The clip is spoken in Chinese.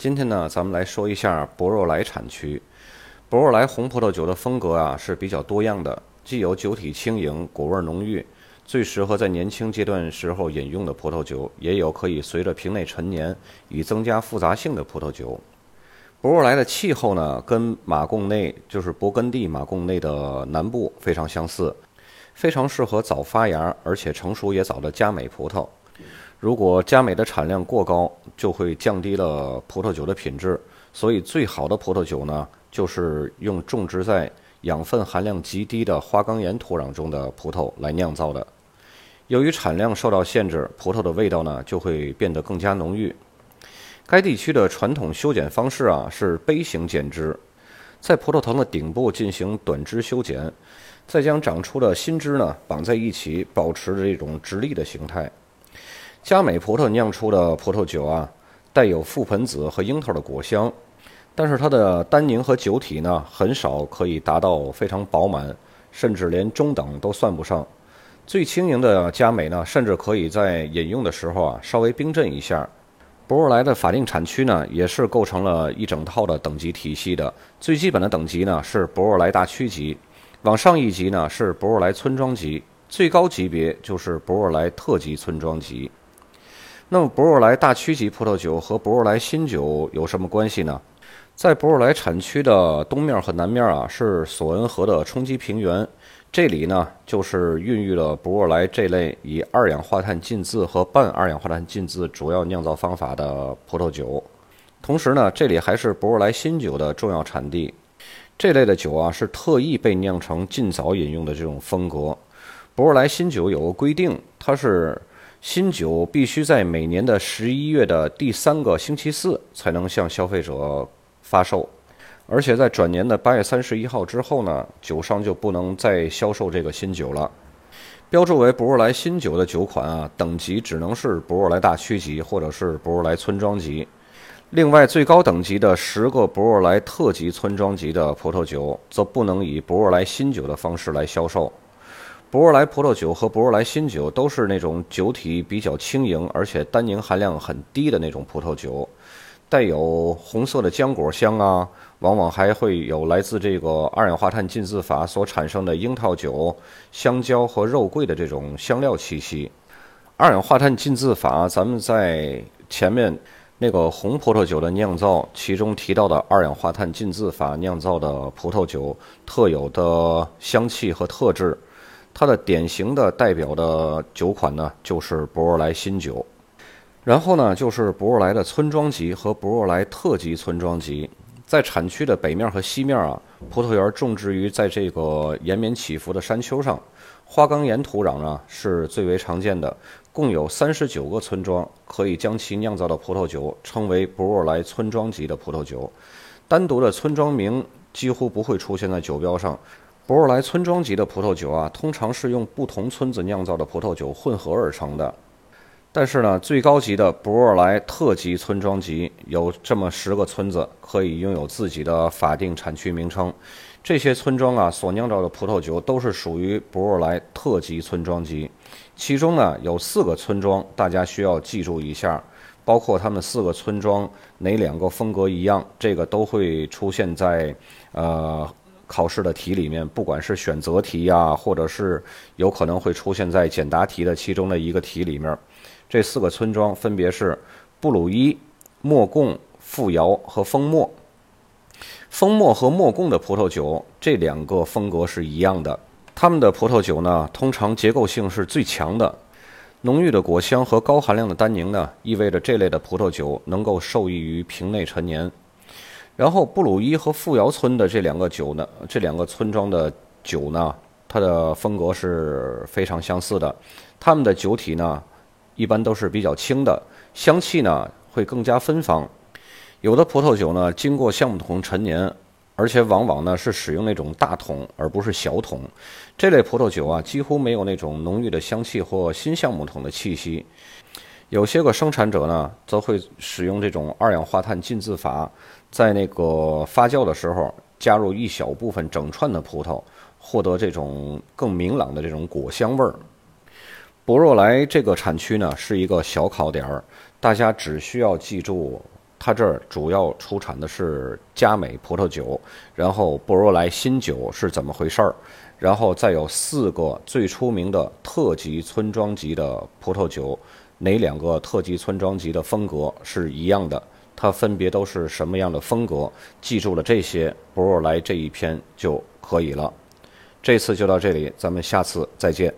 今天呢，咱们来说一下博若莱产区。博若莱红葡萄酒的风格啊是比较多样的，既有酒体轻盈、果味浓郁，最适合在年轻阶段时候饮用的葡萄酒，也有可以随着瓶内陈年以增加复杂性的葡萄酒。博若莱的气候呢，跟马贡内就是勃艮第马贡内的南部非常相似，非常适合早发芽而且成熟也早的佳美葡萄。如果佳美的产量过高，就会降低了葡萄酒的品质。所以，最好的葡萄酒呢，就是用种植在养分含量极低的花岗岩土壤中的葡萄来酿造的。由于产量受到限制，葡萄的味道呢就会变得更加浓郁。该地区的传统修剪方式啊是杯形剪枝，在葡萄藤的顶部进行短枝修剪，再将长出的新枝呢绑在一起，保持着这种直立的形态。佳美葡萄酿出的葡萄酒啊，带有覆盆子和樱桃的果香，但是它的单宁和酒体呢，很少可以达到非常饱满，甚至连中等都算不上。最轻盈的佳美呢，甚至可以在饮用的时候啊，稍微冰镇一下。博若莱的法定产区呢，也是构成了一整套的等级体系的。最基本的等级呢是博若莱大区级，往上一级呢是博若莱村庄级，最高级别就是博若莱特级村庄级。那么博若莱大区级葡萄酒和博若莱新酒有什么关系呢？在博若莱产区的东面和南面啊，是索恩河的冲积平原，这里呢就是孕育了博若莱这类以二氧化碳浸渍和半二氧化碳浸渍主要酿造方法的葡萄酒。同时呢，这里还是博若莱新酒的重要产地。这类的酒啊，是特意被酿成尽早饮用的这种风格。博若莱新酒有个规定，它是。新酒必须在每年的十一月的第三个星期四才能向消费者发售，而且在转年的八月三十一号之后呢，酒商就不能再销售这个新酒了。标注为博若莱新酒的酒款啊，等级只能是博若莱大区级或者是博若莱村庄级。另外，最高等级的十个博若莱特级村庄级的葡萄酒，则不能以博若莱新酒的方式来销售。博若莱葡萄酒和博若莱新酒都是那种酒体比较轻盈，而且单宁含量很低的那种葡萄酒，带有红色的浆果香啊，往往还会有来自这个二氧化碳浸渍法所产生的樱桃酒、香蕉和肉桂的这种香料气息。二氧化碳浸渍法，咱们在前面那个红葡萄酒的酿造，其中提到的二氧化碳浸渍法酿造的葡萄酒特有的香气和特质。它的典型的代表的酒款呢，就是博若莱新酒，然后呢，就是博若莱的村庄级和博若莱特级村庄级。在产区的北面和西面啊，葡萄园种植于在这个延绵起伏的山丘上，花岗岩土壤呢是最为常见的。共有三十九个村庄，可以将其酿造的葡萄酒称为博若莱村庄级的葡萄酒。单独的村庄名几乎不会出现在酒标上。博若莱村庄级的葡萄酒啊，通常是用不同村子酿造的葡萄酒混合而成的。但是呢，最高级的博若莱特级村庄级有这么十个村子，可以拥有自己的法定产区名称。这些村庄啊，所酿造的葡萄酒都是属于博若莱特级村庄级。其中呢，有四个村庄，大家需要记住一下，包括他们四个村庄哪两个风格一样，这个都会出现在呃。考试的题里面，不管是选择题呀，或者是有可能会出现在简答题的其中的一个题里面，这四个村庄分别是布鲁伊、莫贡、富瑶和丰莫。丰莫和莫贡的葡萄酒这两个风格是一样的，他们的葡萄酒呢，通常结构性是最强的，浓郁的果香和高含量的单宁呢，意味着这类的葡萄酒能够受益于瓶内陈年。然后布鲁伊和富瑶村的这两个酒呢，这两个村庄的酒呢，它的风格是非常相似的。它们的酒体呢，一般都是比较轻的，香气呢会更加芬芳。有的葡萄酒呢，经过橡木桶陈年，而且往往呢是使用那种大桶而不是小桶。这类葡萄酒啊，几乎没有那种浓郁的香气或新橡木桶的气息。有些个生产者呢，则会使用这种二氧化碳浸渍法，在那个发酵的时候加入一小部分整串的葡萄，获得这种更明朗的这种果香味儿。博若莱这个产区呢，是一个小考点儿，大家只需要记住它这儿主要出产的是佳美葡萄酒，然后博若莱新酒是怎么回事儿？然后再有四个最出名的特级村庄级的葡萄酒，哪两个特级村庄级的风格是一样的？它分别都是什么样的风格？记住了这些，不若来这一篇就可以了。这次就到这里，咱们下次再见。